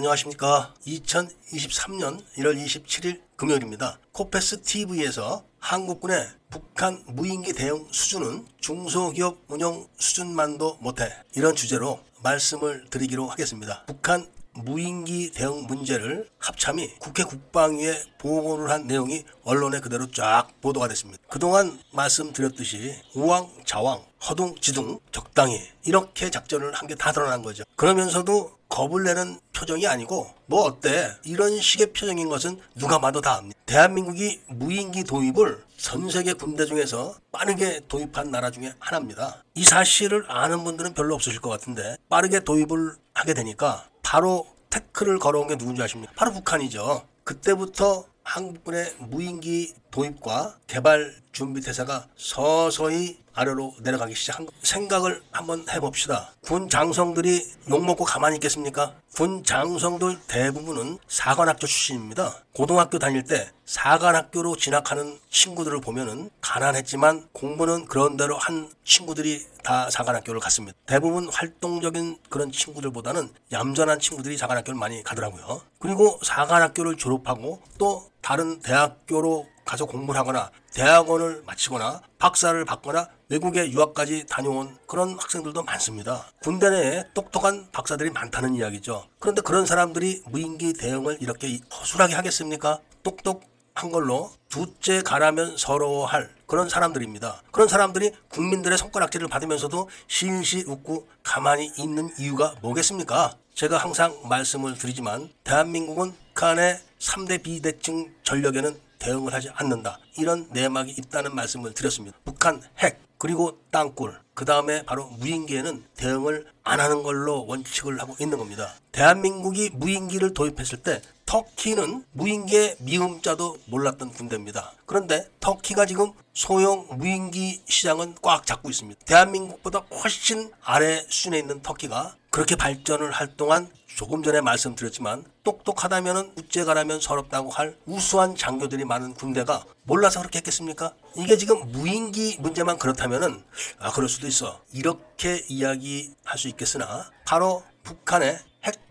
안녕하십니까. 2023년 1월 27일 금요일입니다. 코페스 TV에서 한국군의 북한 무인기 대응 수준은 중소기업 운영 수준만도 못해 이런 주제로 말씀을 드리기로 하겠습니다. 북한 무인기 대응 문제를 합참이 국회 국방위에 보고를 한 내용이 언론에 그대로 쫙 보도가 됐습니다. 그동안 말씀드렸듯이 우왕좌왕, 허둥지둥, 적당히 이렇게 작전을 한 게 다 드러난 거죠. 그러면서도 겁을 내는 표정이 아니고 뭐 어때 이런 식의 표정인 것은 누가 봐도 다 압니다. 대한민국이 무인기 도입을 전 세계 군대 중에서 빠르게 도입한 나라 중에 하나입니다. 이 사실을 아는 분들은 별로 없으실 것 같은데 빠르게 도입을 하게 되니까 바로 태클을 걸어온 게 누군지 아십니까? 바로 북한이죠. 그때부터 한국군의 무인기 도입과 개발 준비 태세가 서서히 아래로 내려가기 시작한 거. 생각을 한번 해봅시다. 군 장성들이 욕먹고 가만히 있겠습니까? 군 장성들 대부분은 사관학교 출신입니다. 고등학교 다닐 때 사관학교로 진학하는 친구들을 보면은 가난했지만 공부는 그런 대로 한 친구들이 다 사관학교를 갔습니다. 대부분 활동적인 그런 친구들보다는 얌전한 친구들이 사관학교를 많이 가더라고요. 그리고 사관학교를 졸업하고 또 다른 대학교로 가서 공부를 하거나 대학원을 마치거나 박사를 받거나 외국에 유학까지 다녀온 그런 학생들도 많습니다. 군대 내에 똑똑한 박사들이 많다는 이야기죠. 그런데 그런 사람들이 무인기 대응을 이렇게 허술하게 하겠습니까? 똑똑한 걸로 두째 가라면 서러워할 그런 사람들입니다. 그런 사람들이 국민들의 손가락질을 받으면서도 실실 웃고 가만히 있는 이유가 뭐겠습니까? 제가 항상 말씀을 드리지만 대한민국은 북한의 3대 비대칭 전력에는 대응을 하지 않는다. 이런 내막이 있다는 말씀을 드렸습니다. 북한 핵, 그리고 땅굴, 그 다음에 바로 무인기에는 대응을 안 하는 걸로 원칙을 하고 있는 겁니다. 대한민국이 무인기를 도입했을 때 터키는 무인기의 미음자도 몰랐던 군대입니다. 그런데 터키가 지금 소형 무인기 시장은 꽉 잡고 있습니다. 대한민국보다 훨씬 아래 수준에 있는 터키가 그렇게 발전을 할 동안 조금 전에 말씀드렸지만 똑똑하다면 우째가라면 서럽다고 할 우수한 장교들이 많은 군대가 몰라서 그렇게 했겠습니까? 이게 지금 무인기 문제만 그렇다면은 아 그럴 수도 있어 이렇게 이야기할 수 있겠으나 바로 북한의 핵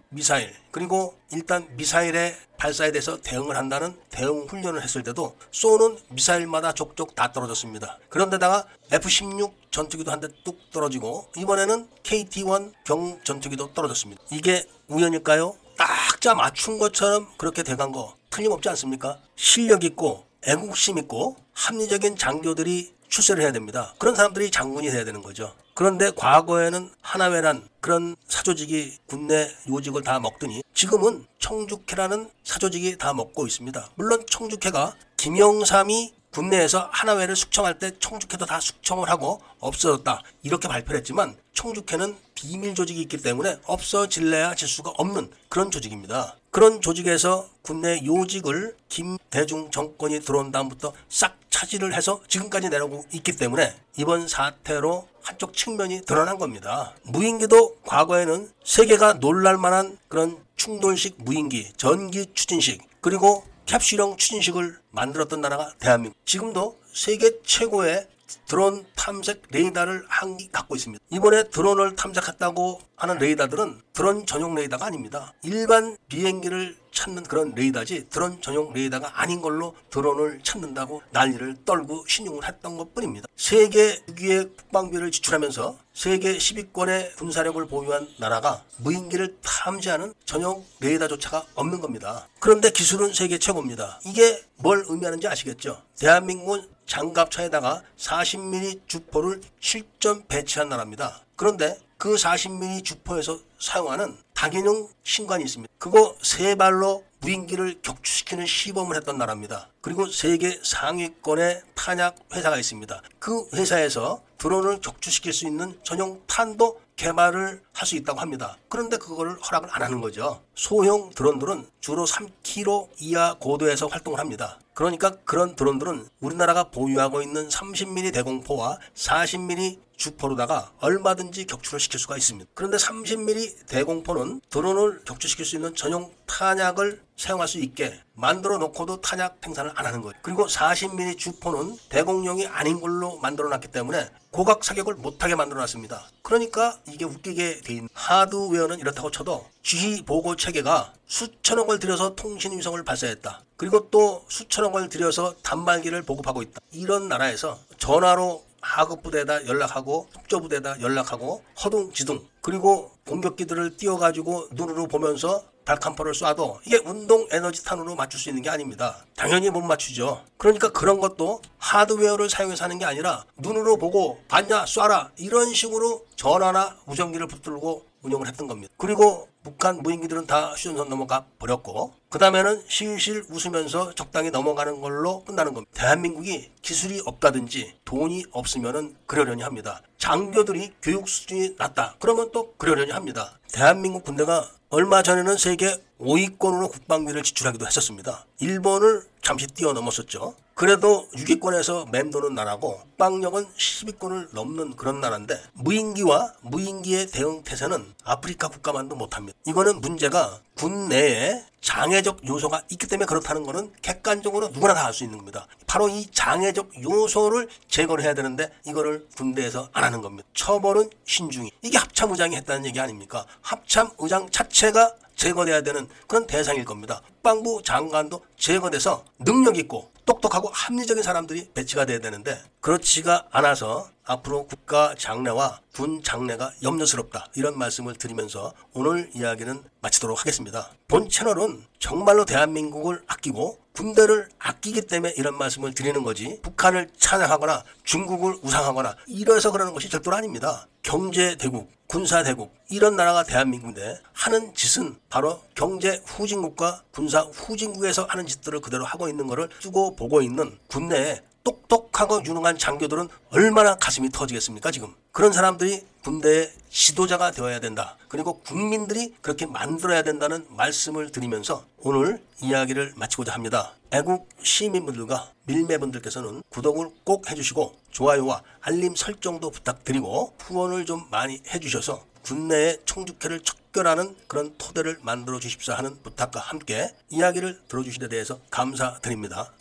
미사일 그리고 일단 미사일의 발사에 대해서 대응을 한다는 대응 훈련을 했을 때도 쏘는 미사일마다 족족 다 떨어졌습니다. 그런데다가 F-16 전투기도 한 대 뚝 떨어지고 이번에는 KT-1 경 전투기도 떨어졌습니다. 이게 우연일까요? 딱자 맞춘 것처럼 그렇게 돼간 거 틀림없지 않습니까? 실력 있고 애국심 있고 합리적인 장교들이 출세를 해야 됩니다. 그런 사람들이 장군이 돼야 되는 거죠. 그런데 과거에는 하나회란 그런 사조직이 군내 요직을 다 먹더니 지금은 청주회라는 사조직이 다 먹고 있습니다. 물론 청주회가 김영삼이 국내에서 하나회를 숙청할 때 청주회도 다 숙청을 하고 없어졌다 이렇게 발표를 했지만 청주회는 비밀 조직이 있기 때문에 없어질래야 질 수가 없는 그런 조직입니다. 그런 조직에서 국내 요직을 김대중 정권이 들어온 다음부터 싹 차지를 해서 지금까지 내려오고 있기 때문에 이번 사태로 한쪽 측면이 드러난 겁니다. 무인기도 과거에는 세계가 놀랄만한 그런 충돌식 무인기, 전기 추진식, 그리고 캡슐형 추진식을 만들었던 나라가 대한민국. 지금도 세계 최고의 드론 탐색 레이더를 한기 갖고 있습니다. 이번에 드론을 탐색했다고 하는 레이더들은 드론 전용 레이더가 아닙니다. 일반 비행기를 찾는 그런 레이더지 드론 전용 레이더가 아닌 걸로 드론을 찾는다고 난리를 떨고 신용을 했던 것 뿐입니다. 세계 6위의 국방비를 지출하면서 세계 10위권의 군사력을 보유한 나라가 무인기를 탐지하는 전용 레이더조차가 없는 겁니다. 그런데 기술은 세계 최고입니다. 이게 뭘 의미하는지 아시겠죠? 대한민국은 장갑차에다가 40mm 주포를 실전 배치한 나라입니다. 그런데 그 40mm 주포에서 사용하는 다기능 신관이 있습니다. 그거 세 발로 무인기를 격추시키는 시범을 했던 나라입니다. 그리고 세계 상위권의 탄약 회사가 있습니다. 그 회사에서 드론을 격추시킬 수 있는 전용 탄도 개발을 할 수 있다고 합니다. 그런데 그거를 허락을 안 하는 거죠. 소형 드론들은 주로 3km 이하 고도에서 활동을 합니다. 그러니까 그런 드론들은 우리나라가 보유하고 있는 30mm 대공포와 40mm 주포로다가 얼마든지 격추를 시킬 수가 있습니다. 그런데 30mm 대공포는 드론을 격추시킬 수 있는 전용 탄약을 사용할 수 있게 만들어 놓고도 탄약 생산을 안 하는 거예요. 그리고 40mm 주포는 대공용이 아닌 걸로 만들어 놨기 때문에 고각 사격을 못하게 만들어 놨습니다. 그러니까 이게 웃기게 돼 있는 하드웨어는 이렇다고 쳐도 지휘 보고 체계가 수천억을 들여서 통신 위성을 발사했다. 그리고 또 수천억을 들여서 단말기를 보급하고 있다. 이런 나라에서 전화로 하급 부대에다 연락하고 속조 부대에다 연락하고 허둥지둥 그리고 공격기들을 띄워가지고 눈으로 보면서 발칸포를 쏴도 이게 운동 에너지 탄으로 맞출 수 있는 게 아닙니다. 당연히 못 맞추죠. 그러니까 그런 것도 하드웨어를 사용해서 하는 게 아니라 눈으로 보고 봤냐 쏴라 이런 식으로 전화나 무전기를 붙들고 운영을 했던 겁니다. 그리고 북한 무인기들은 다 휴전선 넘어가 버렸고 그 다음에는 실실 웃으면서 적당히 넘어가는 걸로 끝나는 겁니다. 대한민국이 기술이 없다든지 돈이 없으면은 그러려니 합니다. 장교들이 교육 수준이 낮다. 그러면 또 그러려니 합니다. 대한민국 군대가 얼마 전에는 세계 5위권으로 국방비를 지출하기도 했었습니다. 일본을 잠시 뛰어넘었었죠. 그래도 6위권에서 맴도는 나라고 국방력은 10위권을 넘는 그런 나라인데 무인기와 무인기의 대응 태세는 아프리카 국가만도 못합니다. 이거는 문제가 군 내에 장애적 요소가 있기 때문에 그렇다는 것은 객관적으로 누구나 다 알 수 있는 겁니다. 바로 이 장애적 요소를 제거를 해야 되는데 이거를 군대에서 안 하는 겁니다. 처벌은 신중히. 이게 합참의장이 했다는 얘기 아닙니까? 합참의장 자체가 제거돼야 되는 그런 대상일 겁니다. 국방부 장관도 제거돼서 능력 있고 똑똑하고 합리적인 사람들이 배치가 돼야 되는데 그렇지가 않아서 앞으로 국가 장래와 군 장래가 염려스럽다 이런 말씀을 드리면서 오늘 이야기는 마치도록 하겠습니다. 본 채널은 정말로 대한민국을 아끼고 군대를 아끼기 때문에 이런 말씀을 드리는 거지 북한을 찬양하거나 중국을 우상하거나 이래서 그러는 것이 절대로 아닙니다. 경제 대국, 군사 대국 이런 나라가 대한민국인데 하는 짓은 바로 경제 후진국과 군사 후진국에서 하는 짓들을 그대로 하고 있는 것을 쓰고 보고 있는 군내에 똑똑하고 유능한 장교들은 얼마나 가슴이 터지겠습니까 지금? 그런 사람들이 군대의 지도자가 되어야 된다. 그리고 국민들이 그렇게 만들어야 된다는 말씀을 드리면서 오늘 이야기를 마치고자 합니다. 애국 시민분들과 밀매분들께서는 구독을 꼭 해주시고 좋아요와 알림 설정도 부탁드리고 후원을 좀 많이 해주셔서 군내의 총주회를 척결하는 그런 토대를 만들어 주십사 하는 부탁과 함께 이야기를 들어주신 데 대해서 감사드립니다.